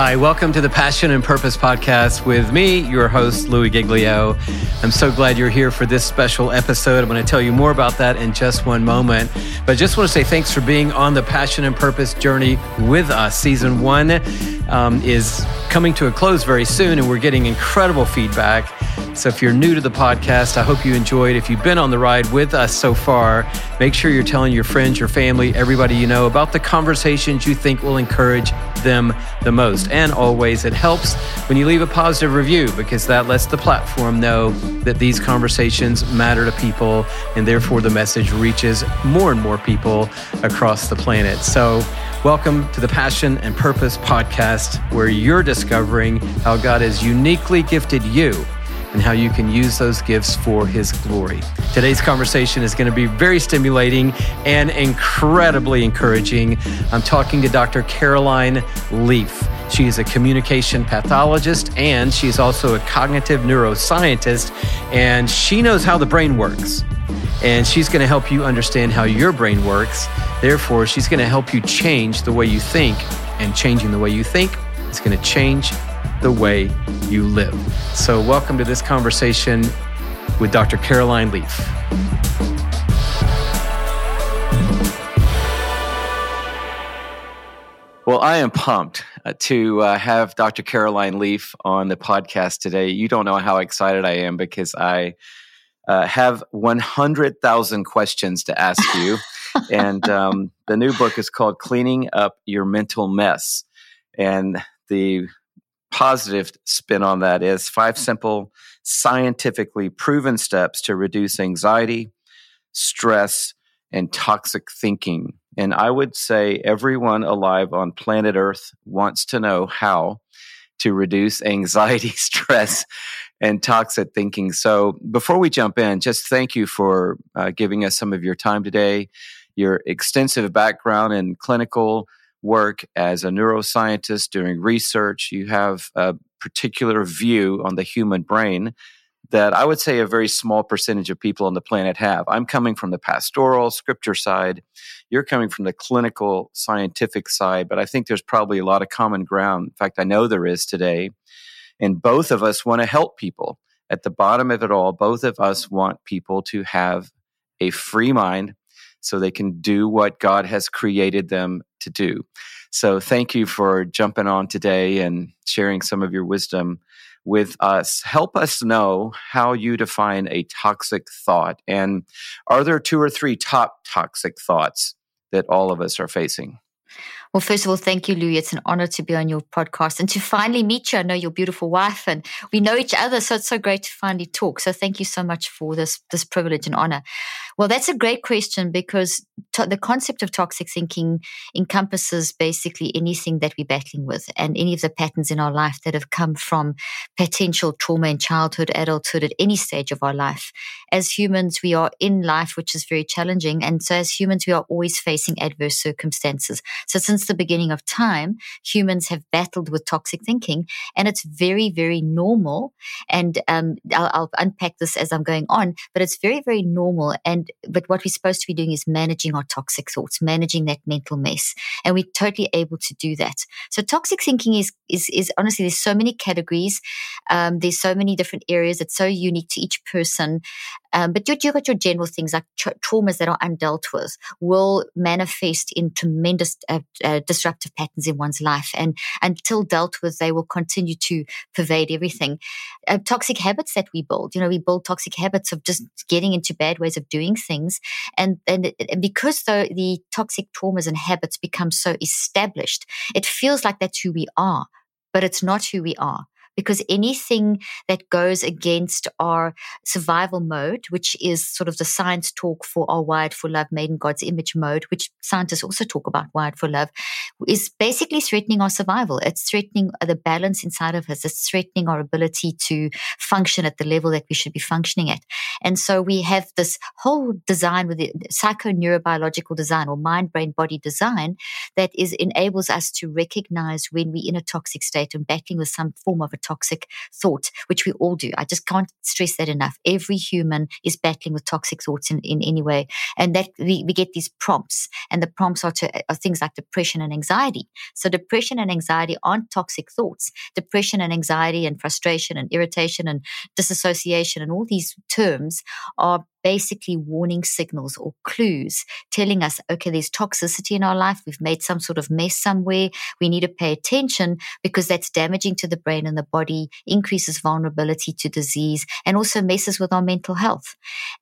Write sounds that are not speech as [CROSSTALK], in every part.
Hi, welcome to the Passion and Purpose podcast with me, your host, Louie Giglio. I'm so glad you're here for this special episode. I'm going to tell you more about that in just one moment. But I just want to say thanks for being on the Passion and Purpose journey with us. Season one um, is coming to a close very soon, and we're getting incredible feedback. So if you're new to the podcast, I hope you enjoyed. If you've been on the ride with us so far, make sure you're telling your friends, your family, everybody you know about the conversations you think will encourage them the most. And always, it helps when you leave a positive review because that lets the platform know that these conversations matter to people and therefore the message reaches more and more people across the planet. So, Welcome to the Passion and Purpose podcast, where you're discovering how God has uniquely gifted you and how you can use those gifts for His glory. Today's conversation is going to be very stimulating and incredibly encouraging. I'm talking to Dr. Caroline Leaf. She is a communication pathologist and she's also a cognitive neuroscientist, and she knows how the brain works. And she's going to help you understand how your brain works. Therefore, she's going to help you change the way you think, and changing the way you think is going to change the way you live. So, welcome to this conversation with Dr. Caroline Leaf. Well, I am pumped uh, to uh, have Dr. Caroline Leaf on the podcast today. You don't know how excited I am because I uh, have 100,000 questions to ask you. [LAUGHS] and um, the new book is called Cleaning Up Your Mental Mess. And the positive spin on that is five simple, scientifically proven steps to reduce anxiety, stress, and toxic thinking. And I would say everyone alive on planet Earth wants to know how to reduce anxiety, [LAUGHS] stress, and toxic thinking. So before we jump in, just thank you for uh, giving us some of your time today, your extensive background in clinical work as a neuroscientist doing research. You have a particular view on the human brain that I would say a very small percentage of people on the planet have. I'm coming from the pastoral scripture side. You're coming from the clinical scientific side, but I think there's probably a lot of common ground. In fact, I know there is today. And both of us want to help people. At the bottom of it all, both of us want people to have a free mind so they can do what God has created them to do. So thank you for jumping on today and sharing some of your wisdom with us. Help us know how you define a toxic thought. And are there two or three top toxic thoughts that all of us are facing? Well, first of all, thank you, Louie. It's an honor to be on your podcast and to finally meet you. I know your beautiful wife and we know each other. So it's so great to finally talk. So thank you so much for this, this privilege and honor. Well, that's a great question because to- the concept of toxic thinking encompasses basically anything that we're battling with and any of the patterns in our life that have come from potential trauma in childhood, adulthood, at any stage of our life. As humans, we are in life, which is very challenging. And so as humans, we are always facing adverse circumstances. So since the beginning of time, humans have battled with toxic thinking and it's very, very normal. And um, I'll, I'll unpack this as I'm going on, but it's very, very normal. And, but what we're supposed to be doing is managing our toxic thoughts, managing that mental mess. And we're totally able to do that. So toxic thinking is, is, is honestly, there's so many categories. Um, there's so many different areas. It's so unique to each person. Um, but you, you got your general things like tra- traumas that are undealt with will manifest in tremendous uh, uh, disruptive patterns in one's life. And until dealt with, they will continue to pervade everything. Uh, toxic habits that we build, you know, we build toxic habits of just getting into bad ways of doing things. And, and, and because the, the toxic traumas and habits become so established, it feels like that's who we are, but it's not who we are because anything that goes against our survival mode, which is sort of the science talk for our wired for love, made in God's image mode, which scientists also talk about wired for love, is basically threatening our survival. It's threatening the balance inside of us. It's threatening our ability to function at the level that we should be functioning at. And so we have this whole design with the psychoneurobiological design or mind, brain, body design that is enables us to recognize when we're in a toxic state and battling with some form of a toxic thought, which we all do. I just can't stress that enough. Every human is battling with toxic thoughts in, in any way. And that we, we get these prompts and the prompts are to are things like depression and anxiety. So depression and anxiety aren't toxic thoughts. Depression and anxiety and frustration and irritation and disassociation and all these terms are basically warning signals or clues telling us, okay, there's toxicity in our life. We've made some sort of mess somewhere. We need to pay attention because that's damaging to the brain and the body, increases vulnerability to disease, and also messes with our mental health.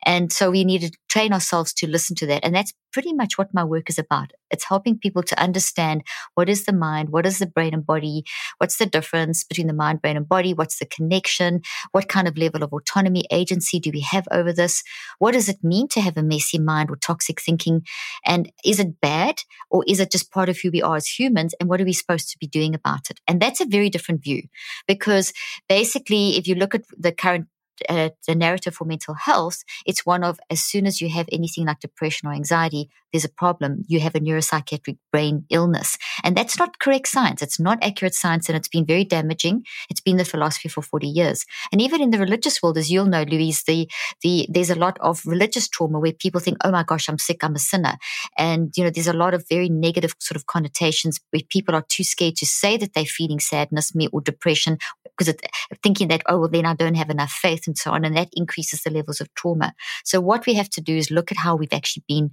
And so we need to train ourselves to listen to that. And that's pretty much what my work is about. It's helping people to understand what is the mind, what is the brain and body, what's the difference between the mind, brain, and body, what's the connection, what kind of level of autonomy, agency do we have over this, what does it mean to have a messy mind or toxic thinking, and is it bad or is it just part of who we are as humans, and what are we supposed to be doing about it? And that's a very different view because basically, if you look at the current uh, the narrative for mental health, it's one of as soon as you have anything like depression or anxiety, there's a problem. You have a neuropsychiatric brain illness. And that's not correct science. It's not accurate science and it's been very damaging. It's been the philosophy for 40 years. And even in the religious world, as you'll know, Louise, the, the, there's a lot of religious trauma where people think, oh my gosh, I'm sick, I'm a sinner. And, you know, there's a lot of very negative sort of connotations where people are too scared to say that they're feeling sadness me or depression because uh, thinking that, oh, well, then I don't have enough faith and so on. And that increases the levels of trauma. So what we have to do is look at how we've actually been,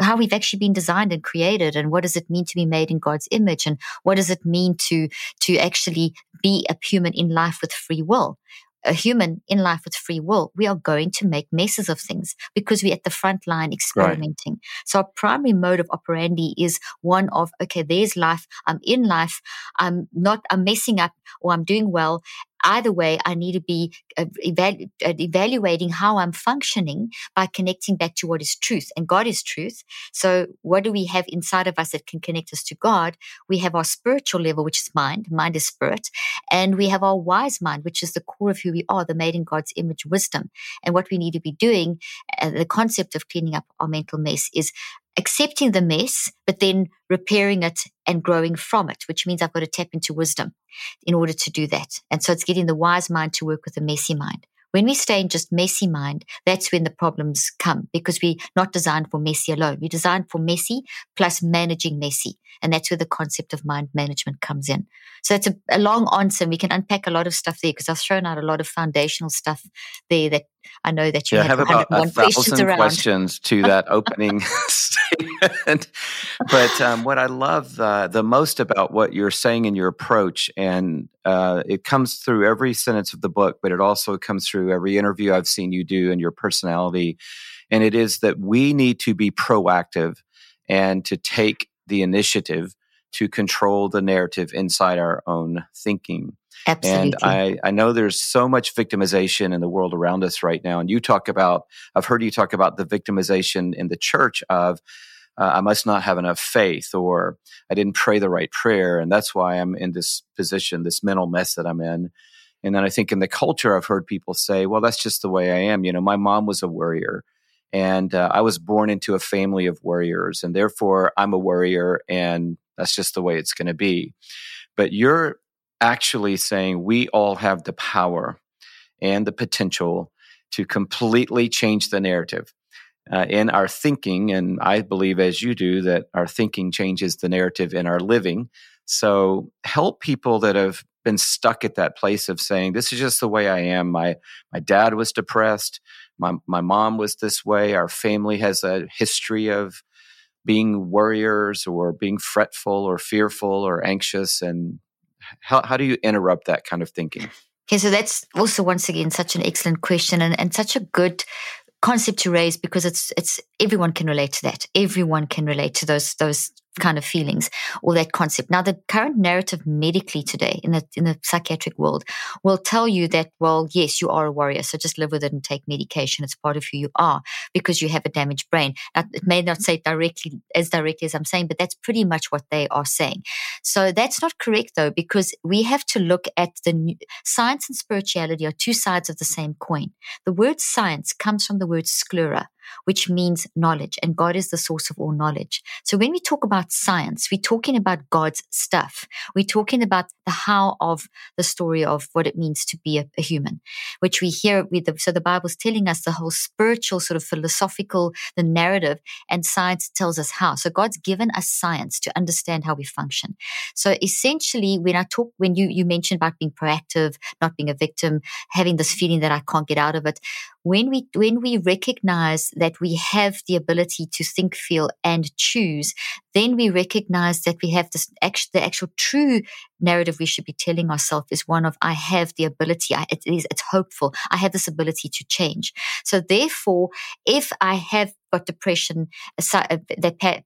how we've actually been designed and created and what does it mean to be made in God's image and what does it mean to, to actually be a human in life with free will a human in life with free will, we are going to make messes of things because we're at the front line experimenting. Right. So our primary mode of operandi is one of, okay, there's life. I'm in life. I'm not, I'm messing up or I'm doing well either way, I need to be uh, evalu- uh, evaluating how I'm functioning by connecting back to what is truth. And God is truth. So what do we have inside of us that can connect us to God? We have our spiritual level, which is mind. Mind is spirit. And we have our wise mind, which is the core of who we are, the made in God's image wisdom. And what we need to be doing, uh, the concept of cleaning up our mental mess is accepting the mess, but then repairing it and growing from it, which means I've got to tap into wisdom in order to do that. And so it's getting the wise mind to work with the messy mind. When we stay in just messy mind, that's when the problems come because we're not designed for messy alone. We're designed for messy plus managing messy. And that's where the concept of mind management comes in. So it's a, a long answer. And we can unpack a lot of stuff there because I've thrown out a lot of foundational stuff there that I know that you yeah, have, have about a thousand questions to [LAUGHS] that opening [LAUGHS] statement. But um, what I love uh, the most about what you're saying in your approach, and uh, it comes through every sentence of the book, but it also comes through every interview I've seen you do and your personality. And it is that we need to be proactive and to take the initiative to control the narrative inside our own thinking. Absolutely. And I, I know there's so much victimization in the world around us right now. And you talk about, I've heard you talk about the victimization in the church of, uh, I must not have enough faith, or I didn't pray the right prayer. And that's why I'm in this position, this mental mess that I'm in. And then I think in the culture, I've heard people say, well, that's just the way I am. You know, my mom was a worrier. And uh, I was born into a family of warriors, and therefore I'm a warrior, and that's just the way it's going to be. But you're actually saying we all have the power and the potential to completely change the narrative uh, in our thinking. And I believe, as you do, that our thinking changes the narrative in our living. So help people that have been stuck at that place of saying, this is just the way I am. My, my dad was depressed. My, my mom was this way. Our family has a history of being warriors or being fretful or fearful or anxious. And how, how do you interrupt that kind of thinking? Okay, so that's also once again such an excellent question and, and such a good concept to raise because it's it's everyone can relate to that. Everyone can relate to those those kind of feelings or that concept. Now, the current narrative medically today in the in the psychiatric world will tell you that, well, yes, you are a warrior, so just live with it and take medication. It's part of who you are because you have a damaged brain. Now, it may not say directly as directly as I'm saying, but that's pretty much what they are saying. So that's not correct though, because we have to look at the new, science and spirituality are two sides of the same coin. The word science comes from the word sclera, which means knowledge, and God is the source of all knowledge. So when we talk about science, we're talking about God's stuff. We're talking about the how of the story of what it means to be a, a human, which we hear with the, so the Bible's telling us the whole spiritual sort of philosophical, the narrative, and science tells us how. So God's given us science to understand how we function. So essentially, when I talk, when you, you mentioned about being proactive, not being a victim, having this feeling that I can't get out of it, when we when we recognize that we have the ability to think, feel, and choose, then we recognize that we have this actual, the actual true narrative we should be telling ourselves is one of I have the ability. I, it is it's hopeful. I have this ability to change. So therefore, if I have got depression, uh, that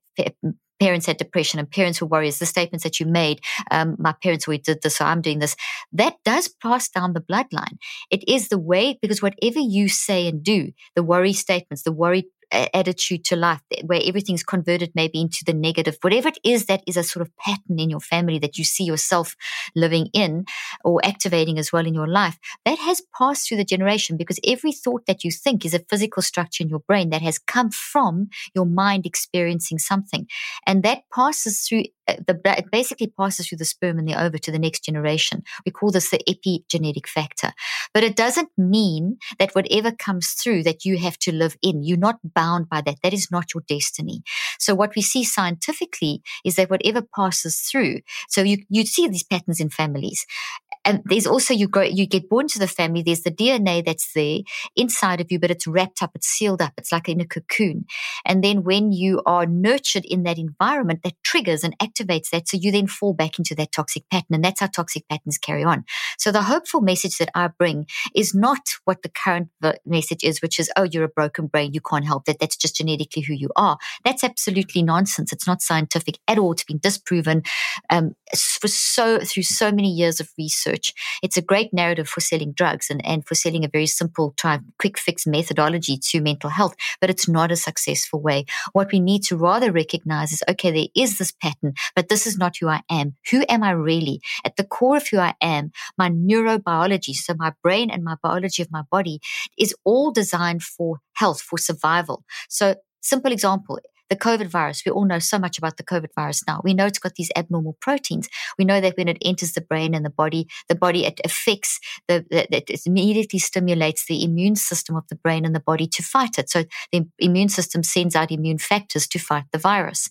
parents had depression and parents were worriers, the statements that you made, um, my parents we did this, so I'm doing this, that does pass down the bloodline. It is the way, because whatever you say and do, the worry statements, the worried attitude to life where everything's converted maybe into the negative, whatever it is that is a sort of pattern in your family that you see yourself living in or activating as well in your life, that has passed through the generation because every thought that you think is a physical structure in your brain that has come from your mind experiencing something. And that passes through uh, the, it basically passes through the sperm and the ova to the next generation. We call this the epigenetic factor. But it doesn't mean that whatever comes through that you have to live in. You're not bound by that. That is not your destiny. So what we see scientifically is that whatever passes through, so you, you see these patterns in families and there's also you you get born to the family there's the dna that's there inside of you but it's wrapped up it's sealed up it's like in a cocoon. And then when you are nurtured in that environment that triggers and activates that so you then fall back into that toxic pattern and that's how toxic patterns carry on. So the hopeful message that i bring is not what the current message is which is oh you're a broken brain you can't help that that's just genetically who you are. That's absolutely nonsense it's not scientific at all it's been disproven um, for so through so many years of research research. It's a great narrative for selling drugs and, and for selling a very simple, try, quick fix methodology to mental health, but it's not a successful way. What we need to rather recognize is, okay, there is this pattern, but this is not who I am. Who am I really? At the core of who I am, my neurobiology, so my brain and my biology of my body is all designed for health, for survival. So simple example, the COVID virus, we all know so much about the COVID virus now. We know it's got these abnormal proteins. We know that when it enters the brain and the body, the body it affects the, the it immediately stimulates the immune system of the brain and the body to fight it. So the immune system sends out immune factors to fight the virus.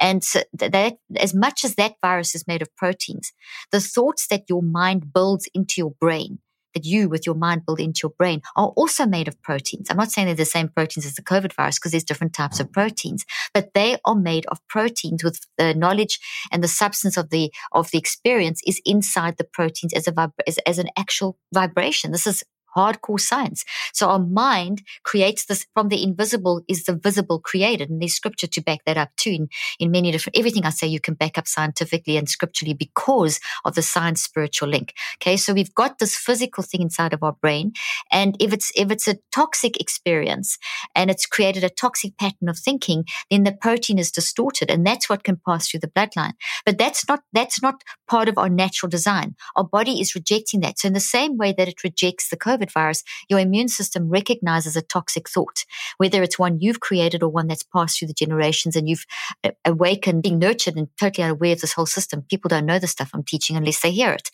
And so that as much as that virus is made of proteins, the thoughts that your mind builds into your brain that you with your mind build into your brain are also made of proteins. I'm not saying they're the same proteins as the COVID virus because there's different types of proteins, but they are made of proteins with the knowledge and the substance of the of the experience is inside the proteins as a vib- as, as an actual vibration. This is hardcore science. So our mind creates this from the invisible is the visible created. And there's scripture to back that up too in, in many different, everything I say you can back up scientifically and scripturally because of the science spiritual link. Okay. So we've got this physical thing inside of our brain. And if it's, if it's a toxic experience and it's created a toxic pattern of thinking, then the protein is distorted and that's what can pass through the bloodline. But that's not, that's not part of our natural design. Our body is rejecting that. So in the same way that it rejects the COVID COVID virus, your immune system recognizes a toxic thought, whether it's one you've created or one that's passed through the generations and you've uh, awakened, being nurtured and totally unaware of this whole system. People don't know the stuff I'm teaching unless they hear it.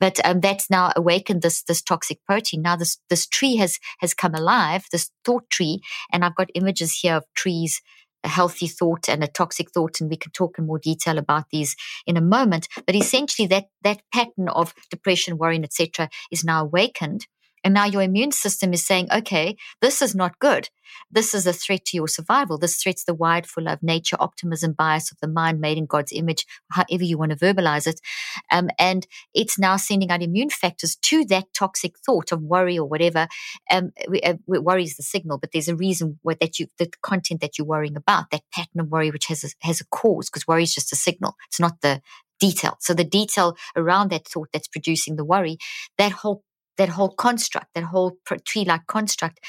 But um, that's now awakened this this toxic protein. Now this this tree has has come alive, this thought tree, and I've got images here of trees a healthy thought and a toxic thought and we can talk in more detail about these in a moment but essentially that that pattern of depression worrying etc is now awakened and now your immune system is saying, okay, this is not good. This is a threat to your survival. This threats the wired for love, nature, optimism, bias of the mind made in God's image, however you want to verbalize it. Um, and it's now sending out immune factors to that toxic thought of worry or whatever. Um, uh, worry is the signal, but there's a reason that you, the content that you're worrying about, that pattern of worry, which has a, has a cause, because worry is just a signal. It's not the detail. So the detail around that thought that's producing the worry, that whole that whole construct, that whole tree like construct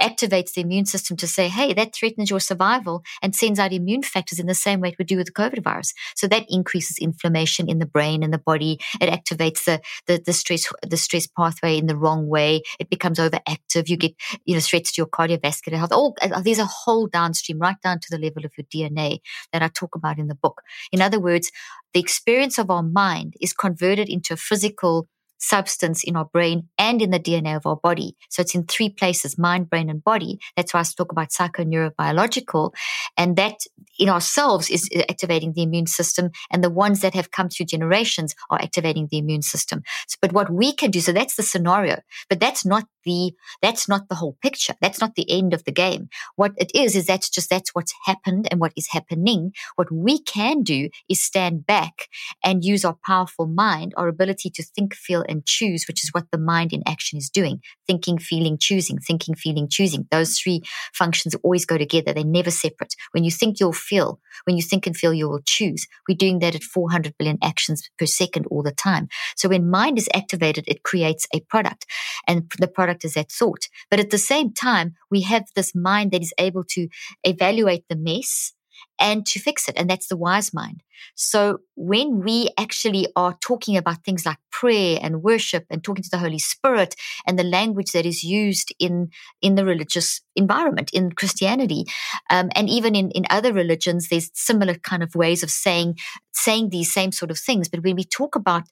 activates the immune system to say, hey, that threatens your survival and sends out immune factors in the same way it would do with the COVID virus. So that increases inflammation in the brain and the body. It activates the, the, the stress, the stress pathway in the wrong way. It becomes overactive. You get, you know, threats to your cardiovascular health. All uh, these are whole downstream, right down to the level of your DNA that I talk about in the book. In other words, the experience of our mind is converted into a physical substance in our brain and in the DNA of our body. So it's in three places, mind, brain, and body. That's why I talk about psychoneurobiological. And that in ourselves is activating the immune system. And the ones that have come through generations are activating the immune system. So, but what we can do, so that's the scenario, but that's not the, that's not the whole picture. That's not the end of the game. What it is, is that's just, that's what's happened and what is happening. What we can do is stand back and use our powerful mind, our ability to think, feel, and choose, which is what the mind in action is doing. Thinking, feeling, choosing, thinking, feeling, choosing. Those three functions always go together. They're never separate. When you think, you'll feel. When you think and feel, you will choose. We're doing that at 400 billion actions per second all the time. So when mind is activated, it creates a product and the product is that thought. But at the same time, we have this mind that is able to evaluate the mess and to fix it. And that's the wise mind. So when we actually are talking about things like prayer and worship and talking to the Holy Spirit and the language that is used in, in the religious environment, in Christianity, um, and even in, in other religions, there's similar kind of ways of saying, saying these same sort of things. But when we talk about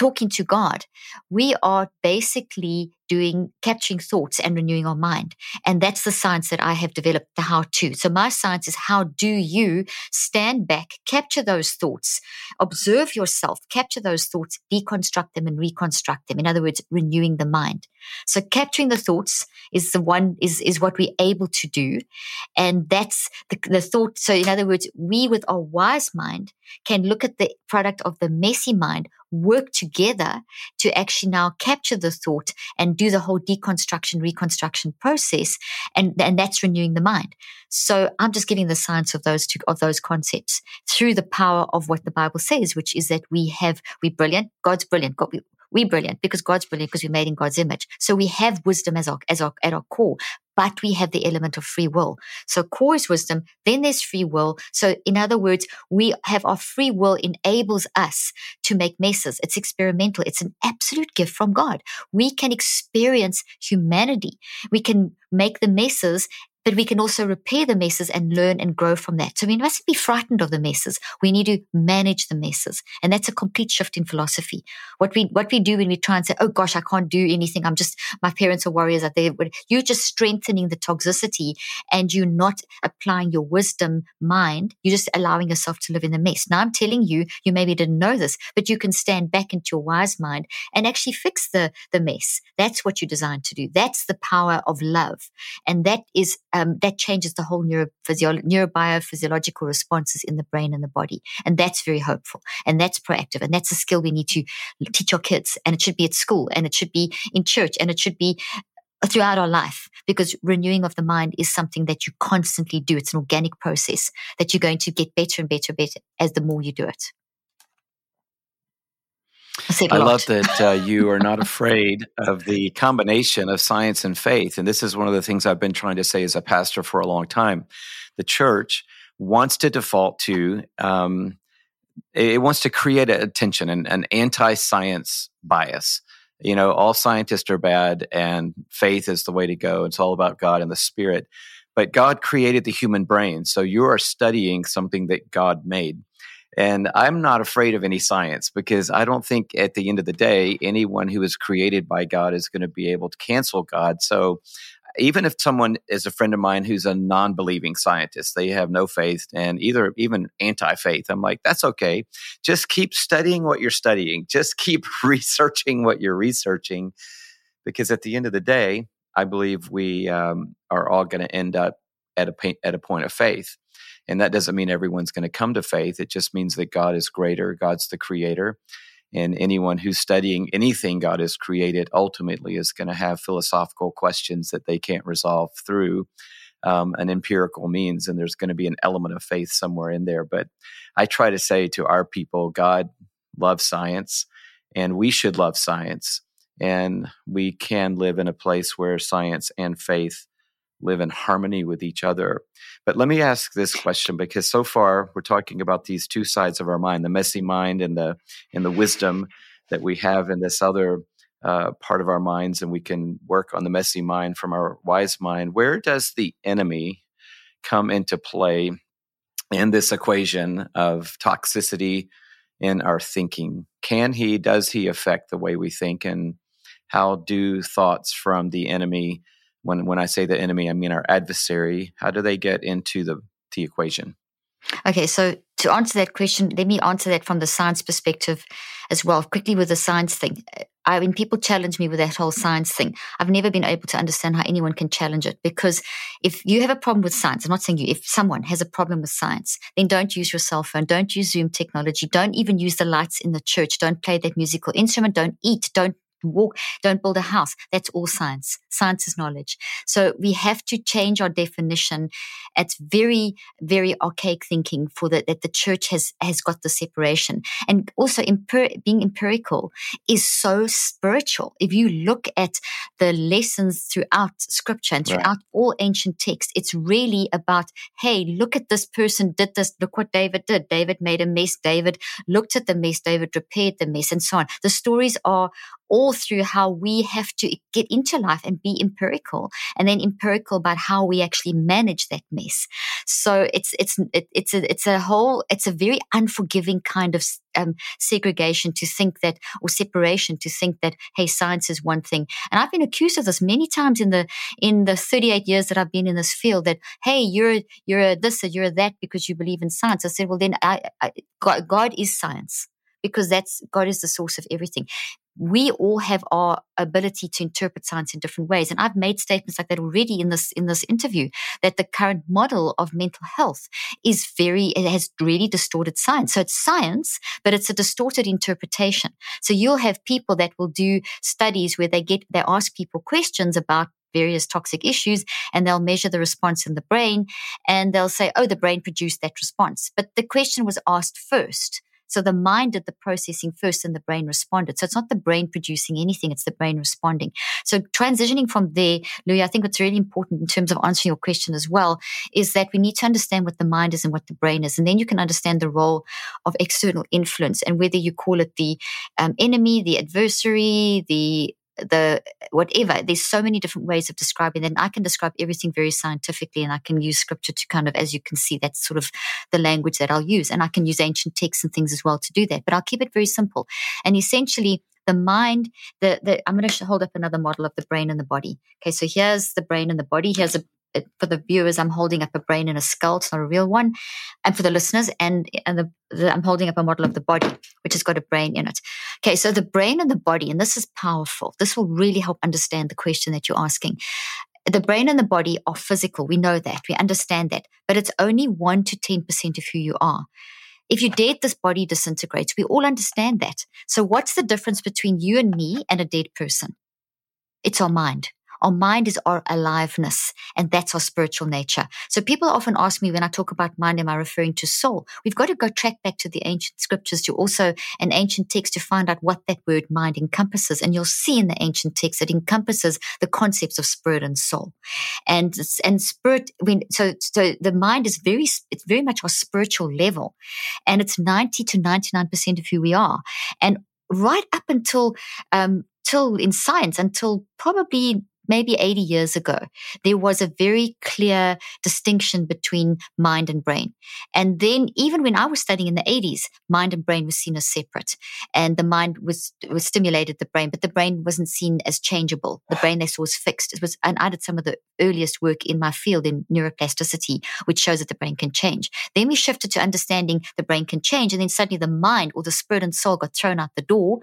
talking to God, we are basically doing capturing thoughts and renewing our mind. And that's the science that I have developed, the how to. So my science is how do you stand back, capture those thoughts, observe yourself, capture those thoughts, deconstruct them and reconstruct them. In other words, renewing the mind. So capturing the thoughts is the one is is what we're able to do. And that's the, the thought. So in other words, we with our wise mind can look at the product of the messy mind work together to actually now capture the thought and do the whole deconstruction, reconstruction process. And, and that's renewing the mind. So I'm just giving the science of those two, of those concepts through the power of what the Bible says, which is that we have, we're brilliant. God's brilliant. God, we, we're brilliant because God's brilliant because we're made in God's image. So we have wisdom as our, as our, at our core, but we have the element of free will. So core is wisdom, then there's free will. So in other words, we have our free will enables us to make messes. It's experimental. It's an absolute gift from God. We can experience humanity. We can make the messes but we can also repair the messes and learn and grow from that. So we mustn't be frightened of the messes. We need to manage the messes. And that's a complete shift in philosophy. What we, what we do when we try and say, oh gosh, I can't do anything. I'm just, my parents are warriors out there. You're just strengthening the toxicity and you're not applying your wisdom mind. You're just allowing yourself to live in the mess. Now I'm telling you, you maybe didn't know this, but you can stand back into your wise mind and actually fix the, the mess. That's what you're designed to do. That's the power of love. And that is um, that changes the whole neurophysio- neurobiophysiological responses in the brain and the body. And that's very hopeful. And that's proactive. And that's a skill we need to teach our kids. And it should be at school and it should be in church and it should be throughout our life because renewing of the mind is something that you constantly do. It's an organic process that you're going to get better and better and better as the more you do it. I love that uh, [LAUGHS] you are not afraid of the combination of science and faith. And this is one of the things I've been trying to say as a pastor for a long time. The church wants to default to, um, it wants to create a tension and an anti science bias. You know, all scientists are bad and faith is the way to go. It's all about God and the spirit. But God created the human brain. So you are studying something that God made. And I'm not afraid of any science because I don't think at the end of the day, anyone who is created by God is going to be able to cancel God. So even if someone is a friend of mine who's a non-believing scientist they have no faith and either even anti-faith i'm like that's okay. Just keep studying what you're studying. Just keep [LAUGHS] researching what you're researching. Because at the end of the day i believe we um, are all going to end up at a, at a point of faith and that doesn't mean everyone's going to come to faith. It just means that God is greater, God's the creator. And anyone who's studying anything God has created ultimately is going to have philosophical questions that they can't resolve through um, an empirical means. And there's going to be an element of faith somewhere in there. But I try to say to our people, God loves science, and we should love science. and we can live in a place where science and faith live in harmony with each other. But let me ask this question because so far we're talking about these two sides of our mind, the messy mind and the and the wisdom that we have in this other uh, part of our minds, and we can work on the messy mind from our wise mind. Where does the enemy come into play in this equation of toxicity in our thinking? Can he, does he affect the way we think? And how do thoughts from the enemy when when I say the enemy, I mean our adversary. How do they get into the the equation? Okay, so to answer that question, let me answer that from the science perspective as well. Quickly with the science thing. I mean, people challenge me with that whole science thing. I've never been able to understand how anyone can challenge it because if you have a problem with science, I'm not saying you, if someone has a problem with science, then don't use your cell phone, don't use Zoom technology, don't even use the lights in the church, don't play that musical instrument, don't eat, don't walk, don't build a house. That's all science. Science is knowledge. So we have to change our definition. It's very, very archaic thinking for the, that the church has, has got the separation. And also empir- being empirical is so spiritual. If you look at the lessons throughout scripture and throughout right. all ancient texts, it's really about, hey, look at this person did this. Look what David did. David made a mess. David looked at the mess. David repaired the mess and so on. The stories are all through how we have to get into life and be empirical and then empirical about how we actually manage that mess. So it's, it's, it, it's a, it's a whole, it's a very unforgiving kind of um, segregation to think that, or separation to think that, hey, science is one thing. And I've been accused of this many times in the in the 38 years that I've been in this field. That hey, you're you're this or you're that because you believe in science. I said, well, then I, I, God, God is science because that's God is the source of everything we all have our ability to interpret science in different ways. And I've made statements like that already in this, in this interview, that the current model of mental health is very, it has really distorted science. So it's science, but it's a distorted interpretation. So you'll have people that will do studies where they get, they ask people questions about various toxic issues and they'll measure the response in the brain and they'll say, oh, the brain produced that response. But the question was asked first. So the mind did the processing first and the brain responded. So it's not the brain producing anything, it's the brain responding. So transitioning from there, Louie, I think what's really important in terms of answering your question as well is that we need to understand what the mind is and what the brain is. And then you can understand the role of external influence and whether you call it the um, enemy, the adversary, the the whatever. There's so many different ways of describing that. And I can describe everything very scientifically and I can use scripture to kind of, as you can see, that's sort of the language that I'll use. And I can use ancient texts and things as well to do that. But I'll keep it very simple. And essentially, the mind, the, the I'm going to hold up another model of the brain and the body. Okay, so here's the brain and the body. Here's a for the viewers, I'm holding up a brain and a skull. It's not a real one. And for the listeners, and, and the, the, I'm holding up a model of the body, which has got a brain in it. Okay. So the brain and the body, and this is powerful. This will really help understand the question that you're asking. The brain and the body are physical. We know that. We understand that. But it's only 1 to 10% of who you are. If you're dead, this body disintegrates. We all understand that. So what's the difference between you and me and a dead person? It's our mind. Our mind is our aliveness, and that's our spiritual nature. So people often ask me when I talk about mind, am I referring to soul? We've got to go track back to the ancient scriptures to also an ancient text to find out what that word mind encompasses. And you'll see in the ancient text it encompasses the concepts of spirit and soul. And, and spirit, when, so, so the mind is very, it's very much our spiritual level. And it's 90 to 99% of who we are. And right up until, um, till in science, until probably maybe 80 years ago, there was a very clear distinction between mind and brain. And then even when I was studying in the 80s, mind and brain was seen as separate. And the mind was, was stimulated the brain, but the brain wasn't seen as changeable. The brain they saw was fixed. It was, and I did some of the earliest work in my field in neuroplasticity, which shows that the brain can change. Then we shifted to understanding the brain can change. And then suddenly the mind or the spirit and soul got thrown out the door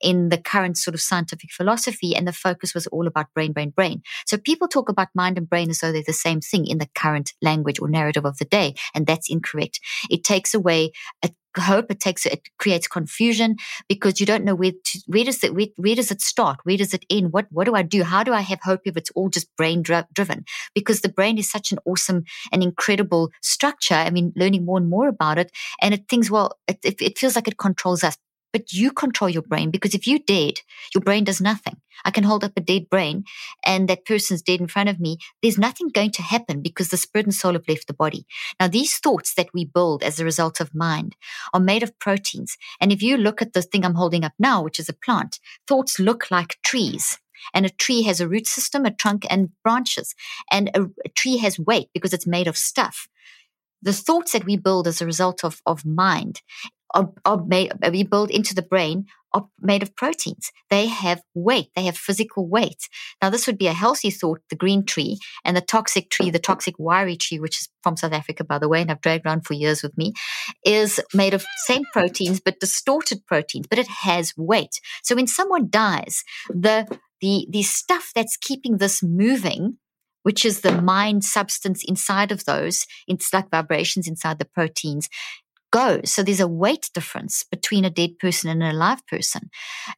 in the current sort of scientific philosophy. And the focus was all about brain, brain, brain. So people talk about mind and brain as though they're the same thing in the current language or narrative of the day. And that's incorrect. It takes away a hope it takes it creates confusion because you don't know where to, where does it where, where, does it start where does it end what what do i do how do i have hope if it's all just brain driven because the brain is such an awesome and incredible structure i mean learning more and more about it and it thinks well it, it feels like it controls us but you control your brain because if you're dead, your brain does nothing. I can hold up a dead brain and that person's dead in front of me. There's nothing going to happen because the spirit and soul have left the body. Now, these thoughts that we build as a result of mind are made of proteins. And if you look at the thing I'm holding up now, which is a plant, thoughts look like trees. And a tree has a root system, a trunk, and branches. And a, a tree has weight because it's made of stuff the thoughts that we build as a result of, of mind are, are made, we build into the brain are made of proteins. They have weight. They have physical weight. Now, this would be a healthy thought, the green tree, and the toxic tree, the toxic wiry tree, which is from South Africa, by the way, and I've dragged around for years with me, is made of same proteins, but distorted proteins, but it has weight. So when someone dies, the, the, the stuff that's keeping this moving which is the mind substance inside of those. It's like vibrations inside the proteins goes. So there's a weight difference between a dead person and a live person.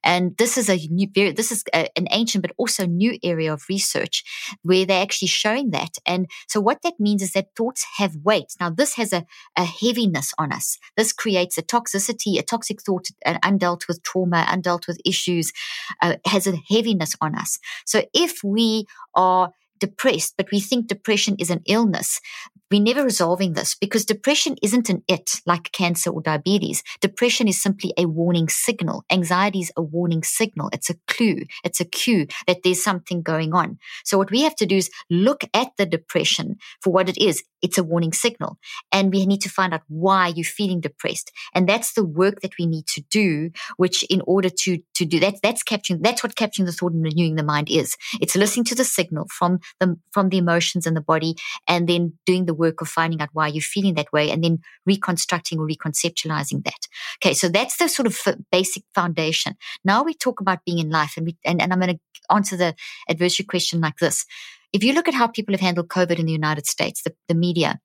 And this is a new, this is a, an ancient but also new area of research where they're actually showing that. And so what that means is that thoughts have weight. Now this has a, a heaviness on us. This creates a toxicity, a toxic thought, an undealt with trauma, undealt with issues, uh, has a heaviness on us. So if we are depressed, but we think depression is an illness, we're never resolving this because depression isn't an it like cancer or diabetes. Depression is simply a warning signal. Anxiety is a warning signal. It's a clue. It's a cue that there's something going on. So what we have to do is look at the depression for what it is. It's a warning signal. And we need to find out why you're feeling depressed. And that's the work that we need to do, which in order to, to do that, that's capturing, that's what capturing the thought and renewing the mind is. It's listening to the signal from the, from the emotions in the body and then doing the the work of finding out why you're feeling that way and then reconstructing or reconceptualizing that. Okay. So that's the sort of basic foundation. Now we talk about being in life and we, and, and I'm going to answer the adversary question like this. If you look at how people have handled COVID in the United States, the, the media,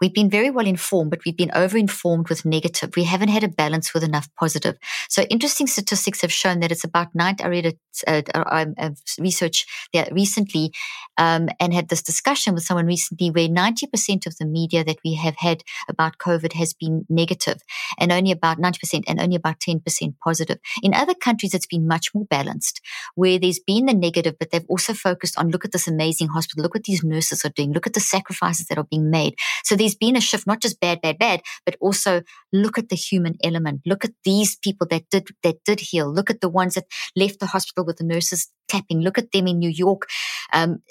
We've been very well informed, but we've been over-informed with negative. We haven't had a balance with enough positive. So interesting statistics have shown that it's about nine. I read a, a, a, a research there recently um, and had this discussion with someone recently where 90% of the media that we have had about COVID has been negative and only about 90% and only about 10% positive. In other countries, it's been much more balanced where there's been the negative, but they've also focused on look at this amazing hospital. Look what these nurses are doing. Look at the sacrifices that are being made. So there's been a shift, not just bad, bad, bad, but also look at the human element. Look at these people that did, that did heal. Look at the ones that left the hospital with the nurses clapping. Look at them in New York, um,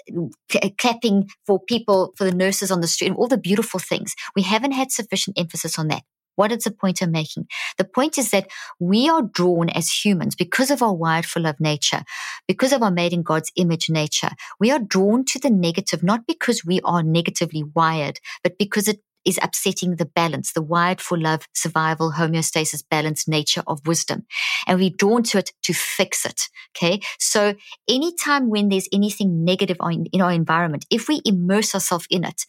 clapping for people, for the nurses on the street and all the beautiful things. We haven't had sufficient emphasis on that. What is the point I'm making? The point is that we are drawn as humans because of our wired for love nature, because of our made in God's image nature. We are drawn to the negative, not because we are negatively wired, but because it is upsetting the balance, the wired for love, survival, homeostasis, balance, nature of wisdom. And we're drawn to it to fix it. Okay. So anytime when there's anything negative in our environment, if we immerse ourselves in it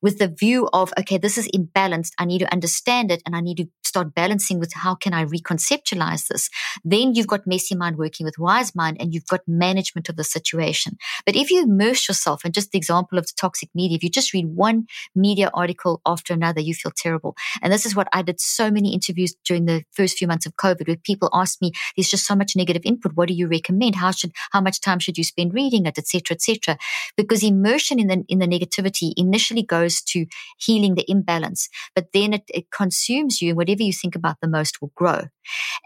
with the view of, okay, this is imbalanced. I need to understand it and I need to start balancing with how can I reconceptualize this? Then you've got messy mind working with wise mind and you've got management of the situation. But if you immerse yourself and just the example of the toxic media, if you just read one media article after another, you feel terrible. And this is what I did so many interviews during the first few months of COVID where people asked me, there's just so much negative input. What do you recommend? How should, how much time should you spend reading it, etc., etc.? Because immersion in the, in the negativity initially goes to healing the imbalance, but then it, it consumes you and whatever you think about the most will grow.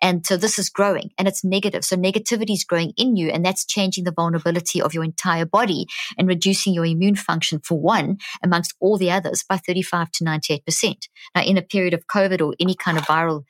And so this is growing and it's negative. So negativity is growing in you and that's changing the vulnerability of your entire body and reducing your immune function for one amongst all the others by 35 to 98%. Now, in a period of COVID or any kind of viral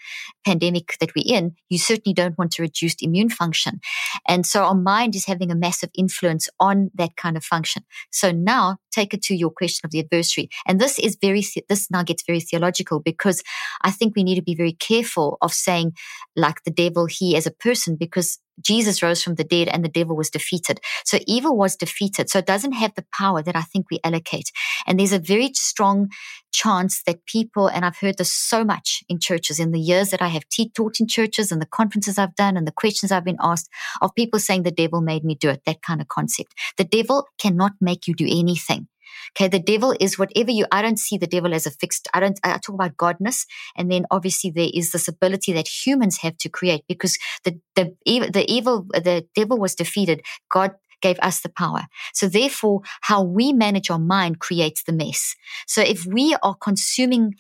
pandemic that we're in, you certainly don't want to reduce immune function. And so our mind is having a massive influence on that kind of function. So now take it to your question of the adversary. And this is very, this now gets very theological because I think we need to be very careful of saying like the devil, he as a person, because Jesus rose from the dead and the devil was defeated. So evil was defeated. So it doesn't have the power that I think we allocate. And there's a very strong chance that people, and I've heard this so much in churches in the years that I have te- taught in churches and the conferences I've done and the questions I've been asked of people saying the devil made me do it, that kind of concept. The devil cannot make you do anything. Okay. The devil is whatever you, I don't see the devil as a fixed, I don't, I talk about godness. And then obviously there is this ability that humans have to create because the, the, the evil, the devil was defeated. God gave us the power. So therefore, how we manage our mind creates the mess. So if we are consuming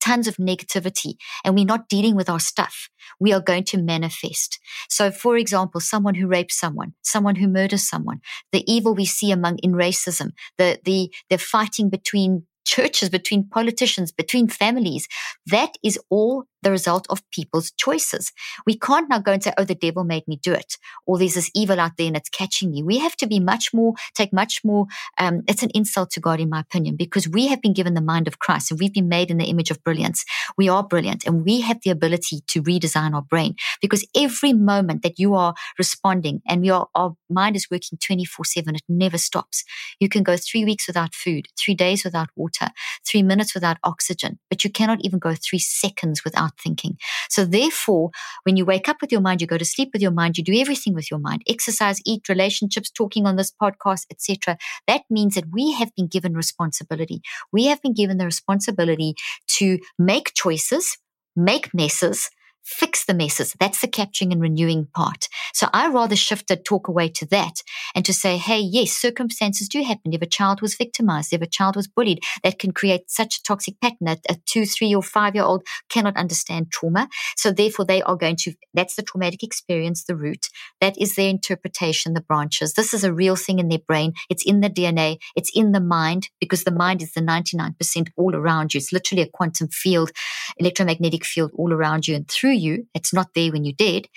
tons of negativity and we're not dealing with our stuff, we are going to manifest. So, for example, someone who rapes someone, someone who murders someone, the evil we see among in racism, the the the fighting between churches, between politicians, between families, that is all the result of people's choices. We can't now go and say, oh, the devil made me do it, or there's this evil out there and it's catching me. We have to be much more, take much more, um, it's an insult to God, in my opinion, because we have been given the mind of Christ and we've been made in the image of brilliance. We are brilliant and we have the ability to redesign our brain because every moment that you are responding and your our mind is working 24 7, it never stops. You can go three weeks without food, three days without water, three minutes without oxygen, but you cannot even go three seconds without thinking. So therefore, when you wake up with your mind, you go to sleep with your mind, you do everything with your mind, exercise, eat, relationships, talking on this podcast, etc. That means that we have been given responsibility. We have been given the responsibility to make choices, make messes, fix the messes. That's the capturing and renewing part. So I rather shift the talk away to that and to say, hey, yes, circumstances do happen. If a child was victimized, if a child was bullied, that can create such a toxic pattern that a two, three, or five year old cannot understand trauma. So therefore, they are going to, that's the traumatic experience, the root. That is their interpretation, the branches. This is a real thing in their brain. It's in the DNA. It's in the mind because the mind is the 99% all around you. It's literally a quantum field, electromagnetic field all around you and through you. It's not there when you did.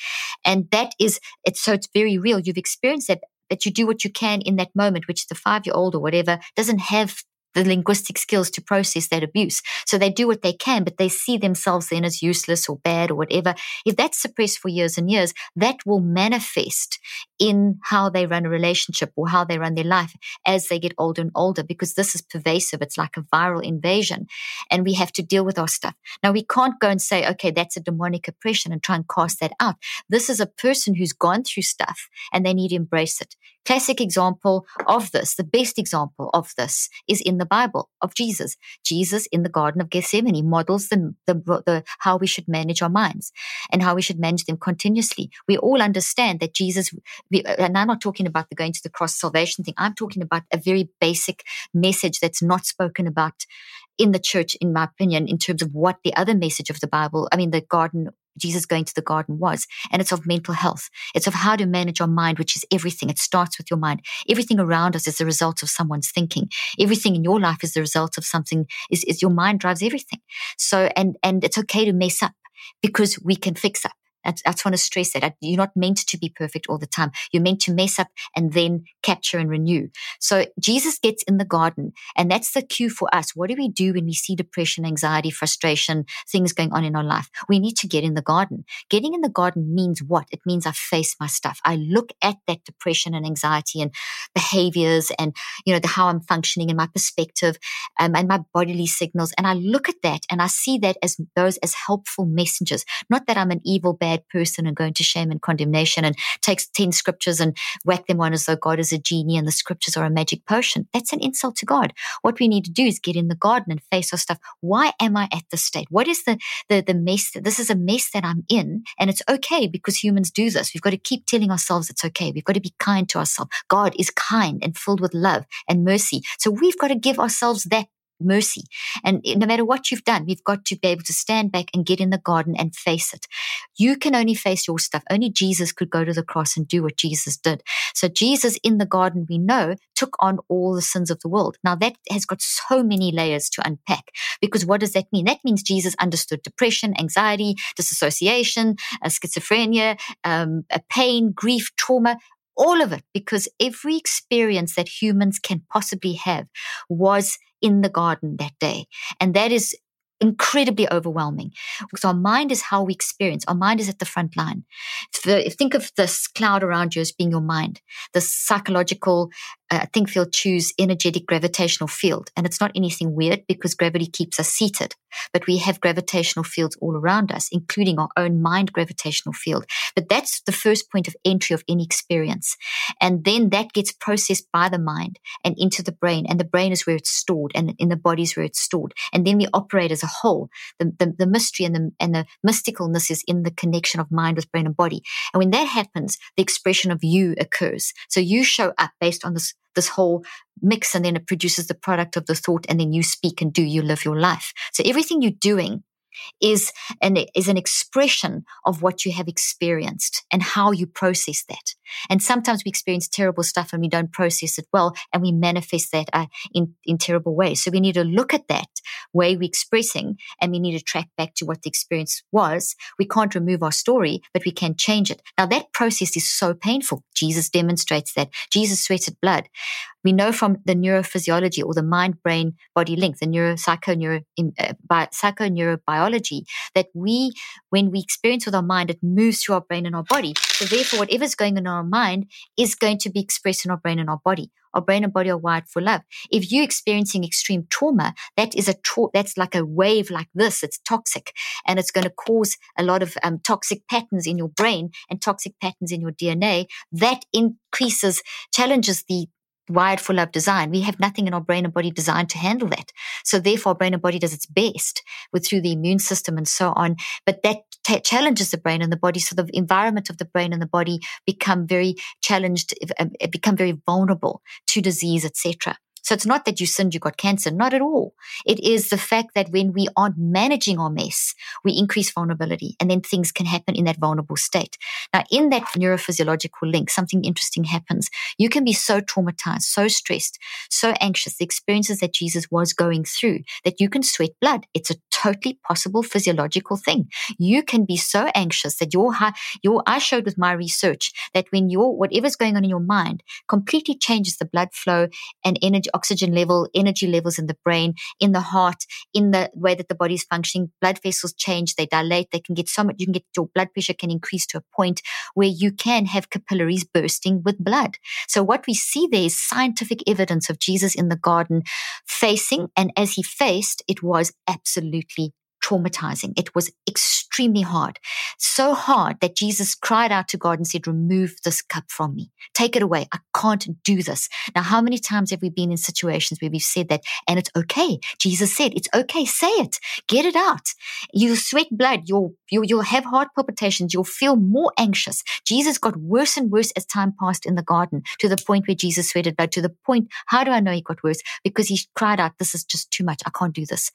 And that is, it's so it's very real. You've experienced that, that you do what you can in that moment, which the five year old or whatever doesn't have the linguistic skills to process that abuse. So they do what they can, but they see themselves then as useless or bad or whatever. If that's suppressed for years and years, that will manifest in how they run a relationship or how they run their life as they get older and older, because this is pervasive. It's like a viral invasion and we have to deal with our stuff. Now we can't go and say, okay, that's a demonic oppression and try and cast that out. This is a person who's gone through stuff and they need to embrace it. Classic example of this, the best example of this is in the Bible of Jesus. Jesus in the Garden of Gethsemane models the, the, the, how we should manage our minds and how we should manage them continuously. We all understand that Jesus, we, and I'm not talking about the going to the cross salvation thing. I'm talking about a very basic message that's not spoken about in the church, in my opinion, in terms of what the other message of the Bible, I mean, the garden Jesus going to the garden was. And it's of mental health. It's of how to manage your mind, which is everything. It starts with your mind. Everything around us is the result of someone's thinking. Everything in your life is the result of something, is, is your mind drives everything. So, and, and it's okay to mess up because we can fix up. I, just want to stress that you're not meant to be perfect all the time. You're meant to mess up and then capture and renew. So Jesus gets in the garden, and that's the cue for us. What do we do when we see depression, anxiety, frustration, things going on in our life? We need to get in the garden. Getting in the garden means what? It means I face my stuff. I look at that depression and anxiety and behaviors and you know the, how I'm functioning and my perspective um, and my bodily signals, and I look at that and I see that as those as helpful messengers. Not that I'm an evil, bad bad person and go into shame and condemnation and takes 10 scriptures and whack them on as though God is a genie and the scriptures are a magic potion. That's an insult to God. What we need to do is get in the garden and face our stuff. Why am I at this state? What is the, the, the mess? That, this is a mess that I'm in. And it's okay because humans do this. We've got to keep telling ourselves it's okay. We've got to be kind to ourselves. God is kind and filled with love and mercy. So we've got to give ourselves that mercy. And no matter what you've done, you've got to be able to stand back and get in the garden and face it. You can only face your stuff. Only Jesus could go to the cross and do what Jesus did. So Jesus in the garden, we know, took on all the sins of the world. Now that has got so many layers to unpack because what does that mean? That means Jesus understood depression, anxiety, disassociation, uh, schizophrenia, um, pain, grief, trauma, all of it because every experience that humans can possibly have was in the garden that day. And that is incredibly overwhelming because our mind is how we experience. Our mind is at the front line. Think of this cloud around you as being your mind, the psychological uh, think field choose energetic gravitational field. And it's not anything weird because gravity keeps us seated. But we have gravitational fields all around us, including our own mind gravitational field. But that's the first point of entry of any experience. And then that gets processed by the mind and into the brain. And the brain is where it's stored and in the body is where it's stored. And then we operate as a whole. The, the, the mystery and the, and the mysticalness is in the connection of mind with brain and body. And when that happens, the expression of you occurs. So you show up based on this this whole mix and then it produces the product of the thought and then you speak and do you live your life. So everything you're doing is an, is an expression of what you have experienced and how you process that. And sometimes we experience terrible stuff and we don't process it well and we manifest that uh, in, in terrible ways. So we need to look at that way we're expressing and we need to track back to what the experience was. We can't remove our story, but we can change it. Now that process is so painful. Jesus demonstrates that. Jesus sweated blood. We know from the neurophysiology or the mind brain body link, the neuro uh, bi- psycho that we, when we experience with our mind, it moves through our brain and our body. So therefore, whatever's going on in our mind is going to be expressed in our brain and our body. Our brain and body are wired for love. If you're experiencing extreme trauma, that is a tra- that's like a wave like this. It's toxic, and it's going to cause a lot of um, toxic patterns in your brain and toxic patterns in your DNA. That increases, challenges the wired for love design. We have nothing in our brain and body designed to handle that. So therefore, brain and body does its best with through the immune system and so on. But that t- challenges the brain and the body. So the environment of the brain and the body become very challenged, um, become very vulnerable to disease, etc. So it's not that you sinned, you got cancer. Not at all. It is the fact that when we aren't managing our mess, we increase vulnerability and then things can happen in that vulnerable state. Now, in that neurophysiological link, something interesting happens. You can be so traumatized, so stressed, so anxious, the experiences that Jesus was going through, that you can sweat blood. It's a totally possible physiological thing. You can be so anxious that your, your, I showed with my research that when your, whatever's going on in your mind completely changes the blood flow and energy, oxygen level, energy levels in the brain, in the heart, in the way that the body is functioning. Blood vessels change, they dilate, they can get so much, you can get your blood pressure can increase to a point where you can have capillaries bursting with blood. So what we see there is scientific evidence of Jesus in the garden facing, and as he faced, it was absolutely traumatizing. It was extremely hard. So hard that Jesus cried out to God and said, Remove this cup from me. Take it away. I can't do this. Now, how many times have we been in situations where we've said that and it's okay? Jesus said, It's okay. Say it. Get it out. You'll sweat blood. You'll, you'll, you'll have heart palpitations. You'll feel more anxious. Jesus got worse and worse as time passed in the garden to the point where Jesus sweated blood, to the point, how do I know he got worse? Because he cried out, This is just too much. I can't do this.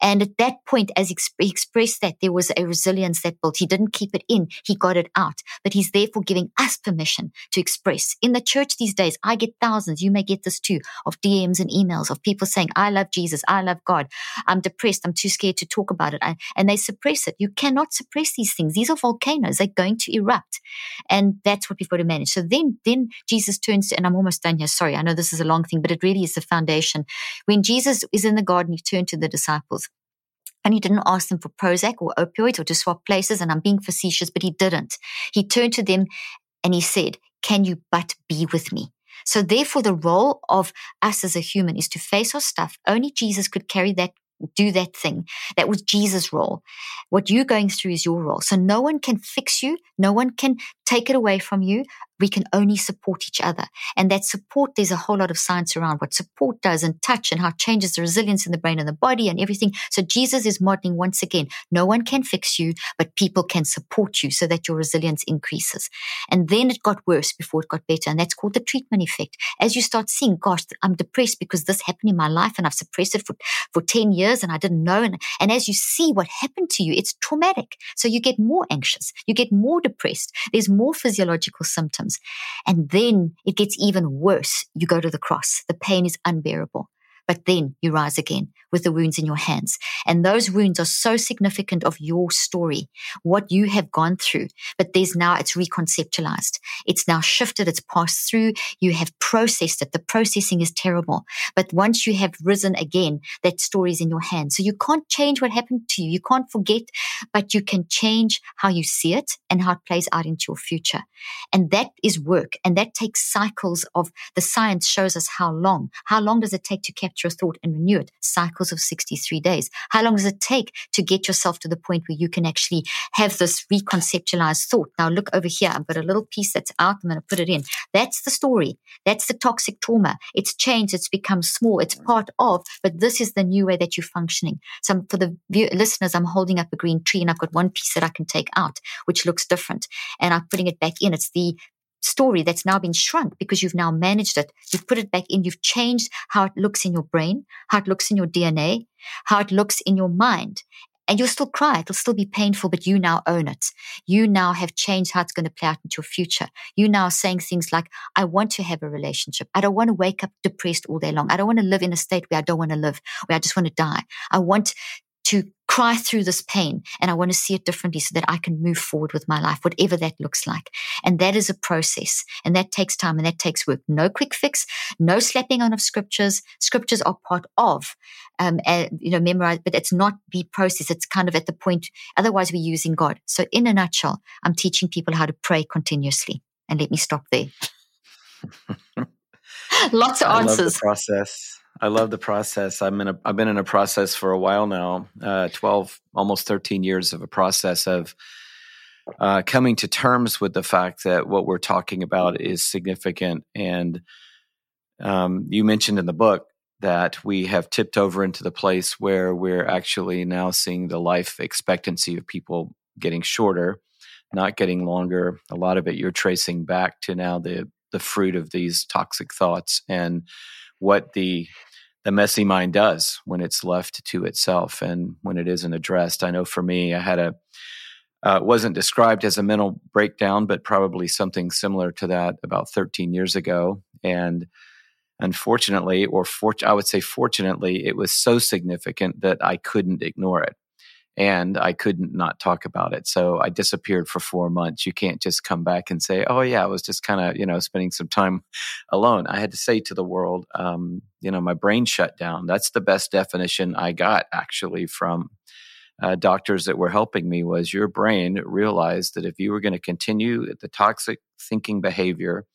And at that point, as he expressed that there was a resilience that built. He didn't keep it in. He got it out. But he's therefore giving us permission to express. In the church these days, I get thousands, you may get this too, of DMs and emails of people saying, I love Jesus. I love God. I'm depressed. I'm too scared to talk about it. and they suppress it. You cannot suppress these things. These are volcanoes. They're going to erupt. And that's what we've got to manage. So then, then Jesus turns and I'm almost done here. Sorry. I know this is a long thing, but it really is the foundation. When Jesus is in the garden, he turned to the disciples and he didn't ask them for Prozac or opioids or to swap places. And I'm being facetious, but he didn't. He turned to them and he said, Can you but be with me? So therefore, the role of us as a human is to face our stuff. Only Jesus could carry that do that thing. That was Jesus' role. What you're going through is your role. So no one can fix you. No one can take it away from you we can only support each other. And that support, there's a whole lot of science around what support does and touch and how it changes the resilience in the brain and the body and everything. So Jesus is modeling once again, no one can fix you, but people can support you so that your resilience increases. And then it got worse before it got better. And that's called the treatment effect. As you start seeing, gosh, I'm depressed because this happened in my life and I've suppressed it for, for 10 years and I didn't know. And, and as you see what happened to you, it's traumatic. So you get more anxious. You get more depressed. There's more physiological symptoms. And then it gets even worse. You go to the cross. The pain is unbearable. But then you rise again. With the wounds in your hands. And those wounds are so significant of your story, what you have gone through. But there's now, it's reconceptualized. It's now shifted. It's passed through. You have processed it. The processing is terrible. But once you have risen again, that story is in your hands. So you can't change what happened to you. You can't forget, but you can change how you see it and how it plays out into your future. And that is work. And that takes cycles of the science shows us how long. How long does it take to capture a thought and renew it? Cycles of 63 days. How long does it take to get yourself to the point where you can actually have this reconceptualized thought? Now look over here. I've got a little piece that's out. I'm going to put it in. That's the story. That's the toxic trauma. It's changed. It's become small. It's part of, but this is the new way that you're functioning. So for the view, listeners, I'm holding up a green tree and I've got one piece that I can take out, which looks different. And I'm putting it back in. It's the story that's now been shrunk because you've now managed it. You've put it back in. You've changed how it looks in your brain, how it looks in your DNA, how it looks in your mind. And you'll still cry. It'll still be painful, but you now own it. You now have changed how it's going to play out into your future. You now are saying things like, I want to have a relationship. I don't want to wake up depressed all day long. I don't want to live in a state where I don't want to live, where I just want to die. I want to cry through this pain and I want to see it differently so that I can move forward with my life, whatever that looks like. And that is a process and that takes time and that takes work. No quick fix, no slapping on of scriptures. Scriptures are part of, um, uh, you know, memorize, but it's not the process. It's kind of at the point. Otherwise we're using God. So in a nutshell, I'm teaching people how to pray continuously and let me stop there. [LAUGHS] [LAUGHS] Lots of answers. process. I love the process. I'm in a, I've been in a process for a while now, uh, 12, almost 13 years of a process of uh, coming to terms with the fact that what we're talking about is significant. And um, you mentioned in the book that we have tipped over into the place where we're actually now seeing the life expectancy of people getting shorter, not getting longer. A lot of it you're tracing back to now the the fruit of these toxic thoughts and what the the messy mind does when it's left to itself and when it isn't addressed. I know for me, I had a uh, wasn't described as a mental breakdown, but probably something similar to that about 13 years ago. And unfortunately, or for, I would say fortunately, it was so significant that I couldn't ignore it and I couldn't not talk about it. So I disappeared for four months. You can't just come back and say, "Oh yeah, I was just kind of you know spending some time alone." I had to say to the world, um, you know, my brain shut down. That's the best definition I got actually from uh, doctors that were helping me. Was your brain realized that if you were going to continue the toxic thinking behavior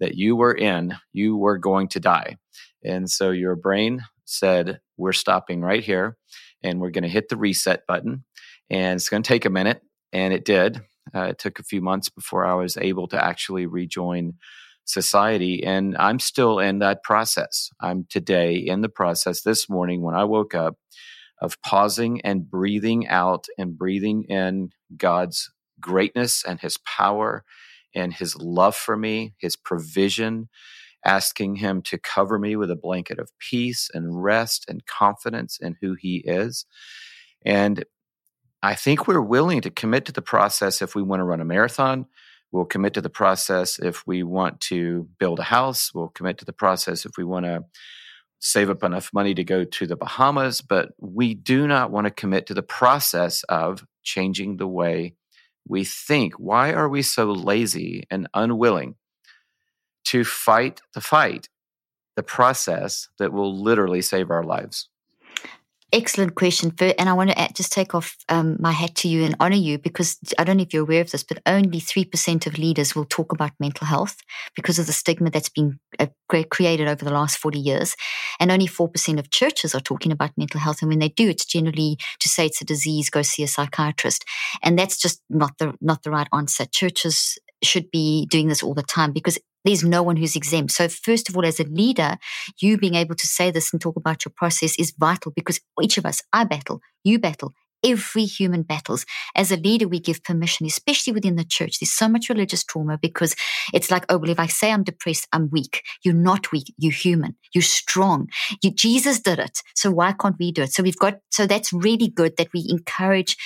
that you were in, you were going to die, and so your brain said, "We're stopping right here." And we're going to hit the reset button. And it's going to take a minute, and it did. Uh, it took a few months before I was able to actually rejoin society. And I'm still in that process. I'm today in the process this morning when I woke up of pausing and breathing out and breathing in God's greatness and his power and his love for me, his provision, asking Him to cover me with a blanket of peace and rest and confidence in who He is. And I think we're willing to commit to the process if we want to run a marathon. We'll commit to the process if we want to build a house. We'll commit to the process if we want to save up enough money to go to the Bahamas. But we do not want to commit to the process of changing the way we think. Why are we so lazy and unwilling to fight the fight, the process that will literally save our lives? Excellent question. And I want to just take off um, my hat to you and honor you because I don't know if you're aware of this, but only 3% of leaders will talk about mental health because of the stigma that's been uh, created over the last 40 years. And only 4% of churches are talking about mental health. And when they do, it's generally to say it's a disease, go see a psychiatrist. And that's just not the, not the right answer. Churches should be doing this all the time because there's no one who's exempt. So, first of all, as a leader, you being able to say this and talk about your process is vital because each of us, I battle, you battle, every human battles. As a leader, we give permission, especially within the church. There's so much religious trauma because it's like, oh, well, if I say I'm depressed, I'm weak. You're not weak. You're human. You're strong. You, Jesus did it. So why can't we do it? So we've got, so that's really good that we encourage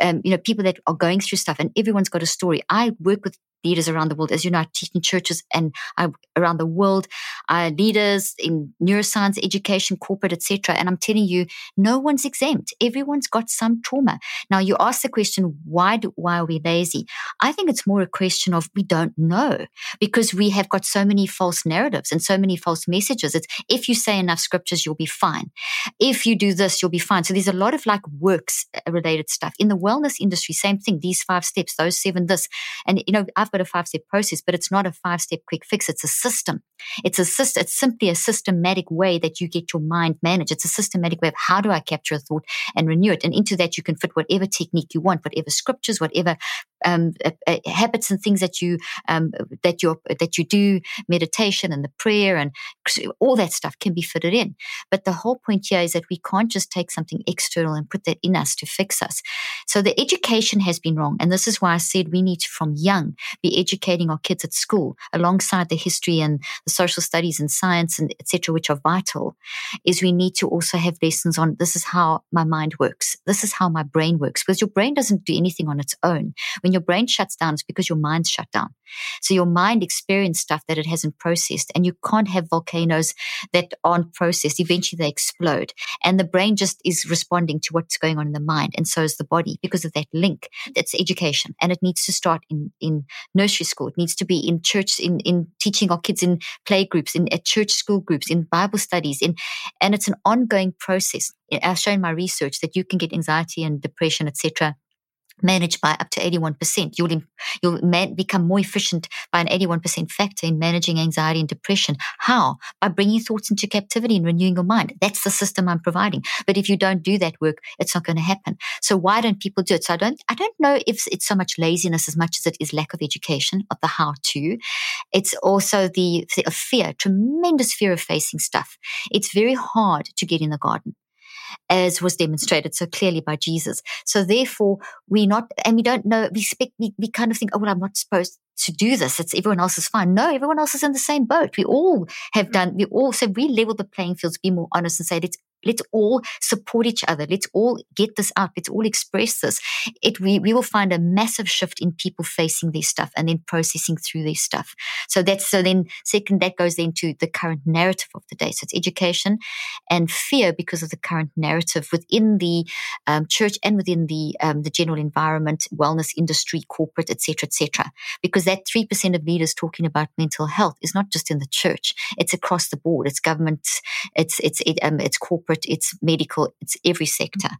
um, you know, people that are going through stuff and everyone's got a story. I work with leaders around the world. As you know, I teach in churches and I, around the world, uh, leaders in neuroscience, education, corporate, etc. And I'm telling you, no one's exempt. Everyone's got some trauma. Now, you ask the question, why do, why are we lazy? I think it's more a question of we don't know because we have got so many false narratives and so many false messages. It's if you say enough scriptures, you'll be fine. If you do this, you'll be fine. So there's a lot of like works related stuff in the wellness industry. Same thing. These five steps, those seven, this, and you know, I've got a five step process, but it's not a five step quick fix. It's a system. It's a system. It's simply a systematic way that you get your mind managed. It's a systematic way of how do I capture a thought and renew it. And into that, you can fit whatever technique you want, whatever scriptures, whatever um, uh, uh, habits and things that you um, that you that you do, meditation and the prayer and all that stuff can be fitted in. But the whole point here is that we can't just take something external and put that in us to fix us. So the education has been wrong, and this is why I said we need to, from young, be educating our kids at school alongside the history and the social studies and science and etc., which are vital. Is we need to also have lessons on this is how my mind works, this is how my brain works, because your brain doesn't do anything on its own. When your brain shuts down, it's because your mind's shut down. So your mind experiences stuff that it hasn't processed, and you can't have volcanoes that aren't processed. Eventually, they explode, and the brain just is responding to what's going on in the mind, and so is the body because of that link. That's education, and it needs to start in in nursery school. It needs to be in church, in in teaching our kids in play groups, in at church school groups, in Bible studies, in and it's an ongoing process. I've shown my research that you can get anxiety and depression, etc managed by up to 81%. You'll, you'll man, become more efficient by an 81% factor in managing anxiety and depression. How? By bringing thoughts into captivity and renewing your mind. That's the system I'm providing. But if you don't do that work, it's not going to happen. So why don't people do it? So I don't, I don't know if it's so much laziness as much as it is lack of education of the how to. It's also the, the fear, tremendous fear of facing stuff. It's very hard to get in the garden as was demonstrated so clearly by Jesus. So therefore, we not, and we don't know, we expect, we, we kind of think, oh, well, I'm not supposed to do this. It's everyone else is fine. No, everyone else is in the same boat. We all have mm. done, we all, so we level the playing fields, be more honest and say, let's Let's all support each other. Let's all get this out. Let's all express this. It we, we will find a massive shift in people facing their stuff and then processing through their stuff. So that's so then second that goes into the current narrative of the day. So it's education and fear because of the current narrative within the um, church and within the um, the general environment, wellness industry, corporate, etc., etc. Because that three percent of leaders talking about mental health is not just in the church; it's across the board. It's government, it's it's it, um, it's corporate corporate, it's medical, it's every sector.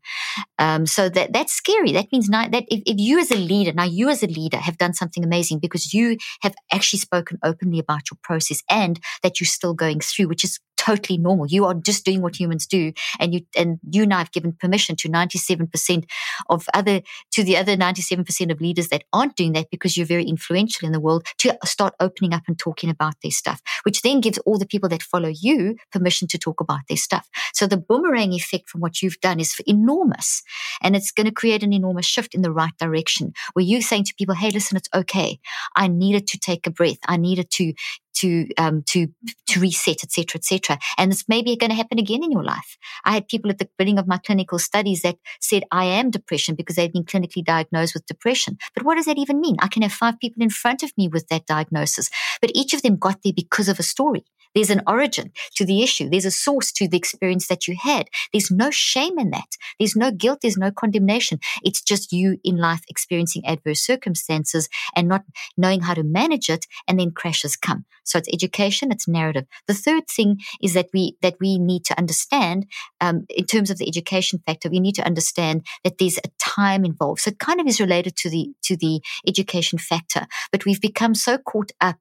Um, so that that's scary. That means that if, if you as a leader, now you as a leader have done something amazing because you have actually spoken openly about your process and that you're still going through, which is totally normal. You are just doing what humans do, and you and you now have given permission to ninety seven percent of other to the other ninety seven percent of leaders that aren't doing that because you're very influential in the world to start opening up and talking about their stuff, which then gives all the people that follow you permission to talk about their stuff. So the boomerang effect from what you've done is enormous, and it's going to create an enormous shift in the right direction where you're saying to people, "Hey, listen, it's okay. I needed to take a breath. I needed to to um, to to reset, etc., etc. And it's maybe going to happen again in your life. I had people at the beginning of my clinical studies that said I am depression because they've been clinically diagnosed with depression. But what does that even mean? I can have five people in front of me with that diagnosis, but each of them got there because of a story. There's an origin to the issue. There's a source to the experience that you had. There's no shame in that. There's no guilt. There's no condemnation. It's just you in life experiencing adverse circumstances and not knowing how to manage it. And then crashes come. So it's education. It's narrative. The third thing is that we, that we need to understand, um, in terms of the education factor, we need to understand that there's a time involved. So it kind of is related to the, to the education factor, but we've become so caught up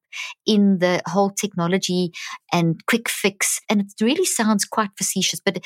in the whole technology and quick fix. And it really sounds quite facetious, but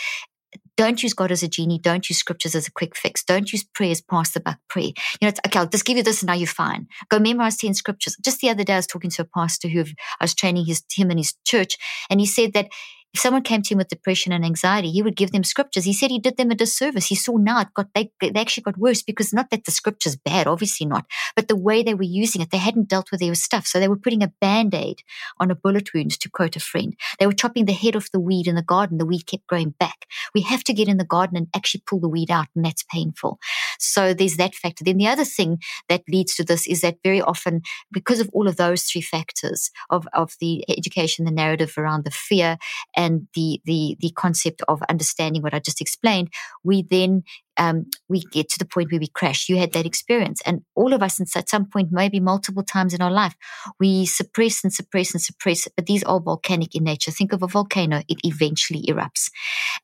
don't use God as a genie. Don't use scriptures as a quick fix. Don't use prayers past the buck prayer. You know, it's, okay, I'll just give you this and now you're fine. Go memorize 10 scriptures. Just the other day, I was talking to a pastor who I was training his, him and his church, and he said that if someone came to him with depression and anxiety, he would give them scriptures. He said he did them a disservice. He saw now it got they, they actually got worse because not that the scripture's bad, obviously not, but the way they were using it, they hadn't dealt with their stuff. So they were putting a band-aid on a bullet wound, to quote a friend. They were chopping the head off the weed in the garden. The weed kept growing back. We have to get in the garden and actually pull the weed out, and that's painful. So there's that factor. Then the other thing that leads to this is that very often, because of all of those three factors of, of the education, the narrative around the fear and the, the, the concept of understanding what I just explained, we then um, we get to the point where we crash. You had that experience. And all of us, at some point, maybe multiple times in our life, we suppress and suppress and suppress. But these are volcanic in nature. Think of a volcano, it eventually erupts.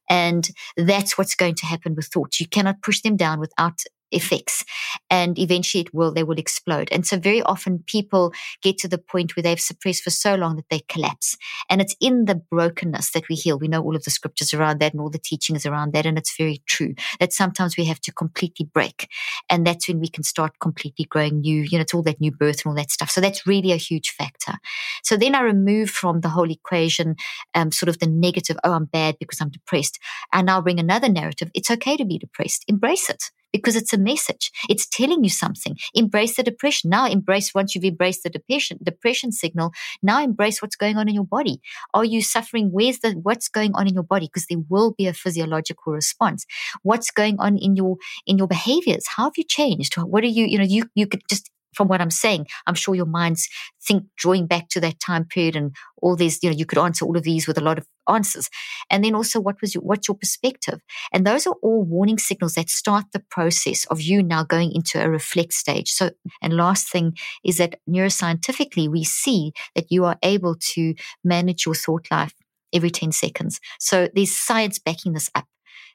And that's what's going to happen with thoughts. You cannot push them down without effects and eventually it will they will explode. And so very often people get to the point where they've suppressed for so long that they collapse. And it's in the brokenness that we heal. We know all of the scriptures around that and all the teachings around that and it's very true that sometimes we have to completely break and that's when we can start completely growing new you know it's all that new birth and all that stuff. So that's really a huge factor. So then i remove from the whole equation um, sort of the negative oh i'm bad because i'm depressed and now bring another narrative it's okay to be depressed. Embrace it because it's a message. It's telling you something. Embrace the depression. Now embrace once you've embraced the depression, depression signal. Now embrace what's going on in your body. Are you suffering? Where's the, what's going on in your body? Because there will be a physiological response. What's going on in your, in your behaviors? How have you changed? What are you, you know, you, you could just from what I'm saying, I'm sure your minds think drawing back to that time period and all these, you know, you could answer all of these with a lot of answers. And then also what was your, what's your perspective? And those are all warning signals that start the process of you now going into a reflect stage. So, and last thing is that neuroscientifically, we see that you are able to manage your thought life every 10 seconds. So there's science backing this up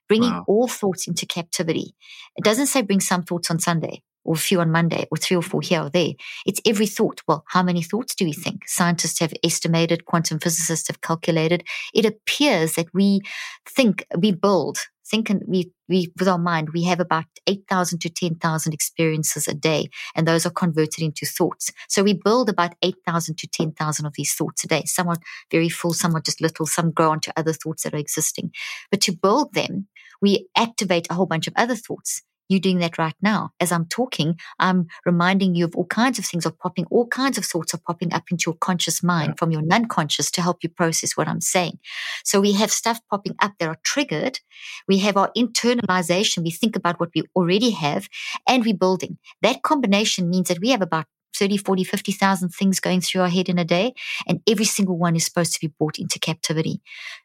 bringing wow. all thoughts into captivity. It doesn't say bring some thoughts on Sunday or a few on Monday, or three or four here or there. It's every thought. Well, how many thoughts do we think? Scientists have estimated, quantum physicists have calculated. It appears that we think, we build, think, and we, we, with our mind, we have about 8,000 to 10,000 experiences a day, and those are converted into thoughts. So we build about 8,000 to 10,000 of these thoughts a day. Some are very full, some are just little, some grow onto other thoughts that are existing. But to build them, we activate a whole bunch of other thoughts you doing that right now. As I'm talking, I'm reminding you of all kinds of things are popping, all kinds of thoughts are popping up into your conscious mind yeah. from your non-conscious to help you process what I'm saying. So we have stuff popping up that are triggered. We have our internalization. We think about what we already have and we're building. That combination means that we have about 30, 40, 50,000 things going through our head in a day, and every single one is supposed to be brought into captivity.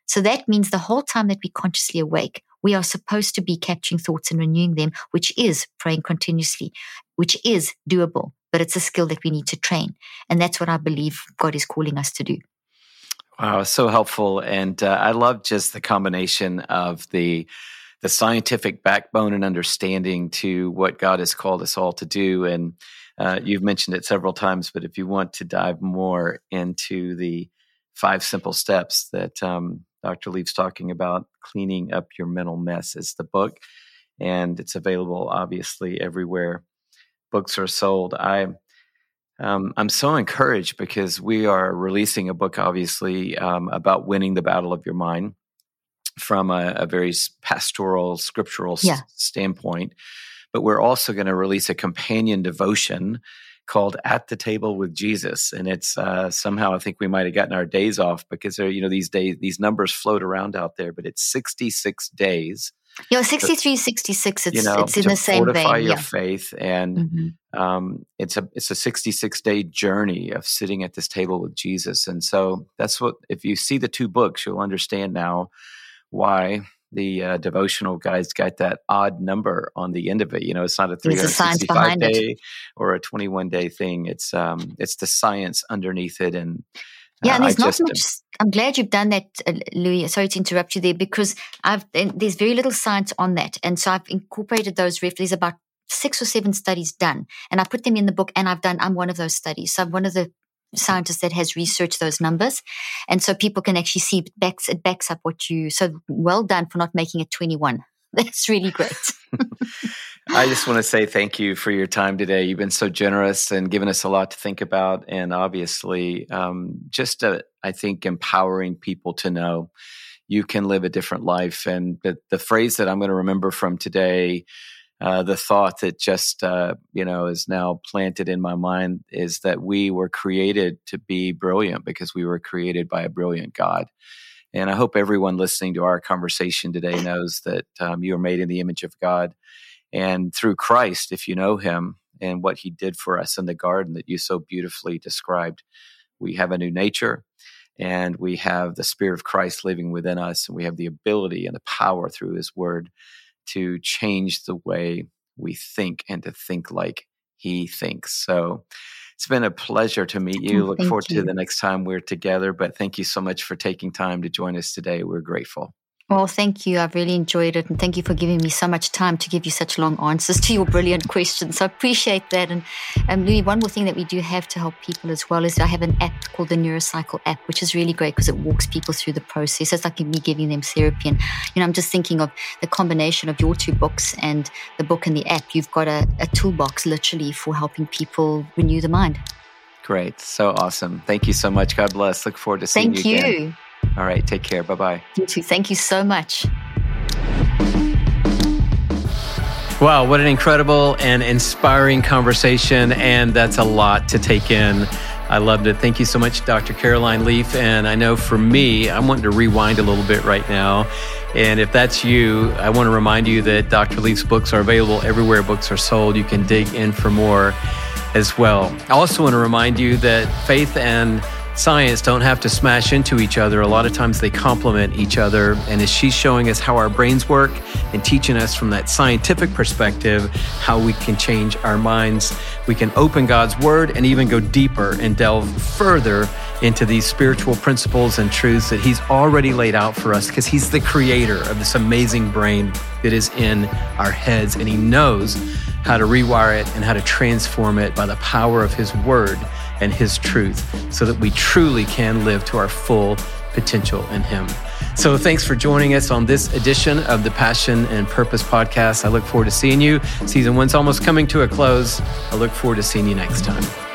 So that means the whole time that we're consciously awake, we are supposed to be capturing thoughts and renewing them, which is praying continuously, which is doable, but it's a skill that we need to train. And that's what I believe God is calling us to do. Wow, so helpful. And uh, I love just the combination of the the scientific backbone and understanding to what God has called us all to do. And uh, you've mentioned it several times, but if you want to dive more into the five simple steps that um, Dr. Leaf's talking about cleaning up your mental mess is the book, and it's available obviously everywhere books are sold. I um, I'm so encouraged because we are releasing a book, obviously, um, about winning the battle of your mind from a, a very pastoral, scriptural yeah. s- standpoint. But we're also going to release a companion devotion called At the Table with Jesus. And it's uh, somehow I think we might have gotten our days off because there, you know, these days, these numbers float around out there, but it's 66 days. Yeah, 63, 66, it's, you know, it's in the same fortify vein. your yeah. faith. And mm-hmm. um, it's a it's a 66 day journey of sitting at this table with Jesus. And so that's what, if you see the two books, you'll understand now why the uh, devotional guys got that odd number on the end of it. You know, it's not a 365 day it. or a 21 day thing. It's um, it's the science underneath it, and uh, yeah, and there's not just, much. I'm glad you've done that, uh, Louie. Sorry to interrupt you there because I've there's very little science on that, and so I've incorporated those. Ref- there's about six or seven studies done, and I put them in the book. And I've done. I'm one of those studies. So I'm one of the scientist that has researched those numbers. And so people can actually see it backs, it backs up what you, so well done for not making it 21. [LAUGHS] That's really great. [LAUGHS] I just want to say thank you for your time today. You've been so generous and given us a lot to think about, and obviously, um, just uh, I think empowering people to know you can live a different life. And the, the phrase that I'm going to remember from today, uh, the thought that just uh, you know is now planted in my mind is that we were created to be brilliant because we were created by a brilliant God. And I hope everyone listening to our conversation today knows that um, you are made in the image of God. And through Christ, if you know him and what he did for us in the garden that you so beautifully described, we have a new nature and we have the Spirit of Christ living within us, and we have the ability and the power through his word to change the way we think and to think like he thinks. So it's been a pleasure to meet you. Oh, Look forward you. to the next time we're together. But thank you so much for taking time to join us today. We're grateful. Well, thank you. I've really enjoyed it. And thank you for giving me so much time to give you such long answers to your brilliant [LAUGHS] questions. So I appreciate that. And um, Louie, one more thing that we do have to help people as well is I have an app called the Neurocycle app, which is really great because it walks people through the process. It's like me giving them therapy. And, you know, I'm just thinking of the combination of your two books and the book and the app. You've got a, a toolbox literally for helping people renew the mind. Great. So awesome. Thank you so much. God bless. Look forward to seeing Thank you. Thank you. Again. All right. Take care. Bye bye. You too. Thank you so much. Wow, what an incredible and inspiring conversation. And that's a lot to take in. I loved it. Thank you so much, Dr. Caroline Leaf. And I know for me, I'm wanting to rewind a little bit right now. And if that's you, I want to remind you that Dr. Leaf's books are available everywhere books are sold. You can dig in for more as well. I also want to remind you that faith and science don't have to smash into each other. A lot of times they complement each other. And as she's showing us how our brains work and teaching us from that scientific perspective how we can change our minds, we can open God's word and even go deeper and delve further into these spiritual principles and truths that He's already laid out for us because He's the creator of this amazing brain that is in our heads. And He knows how to rewire it and how to transform it by the power of His word and His truth so that we truly can live to our full potential in Him. So, thanks for joining us on this edition of the Passion and Purpose podcast. I look forward to seeing you. Season one's almost coming to a close. I look forward to seeing you next time.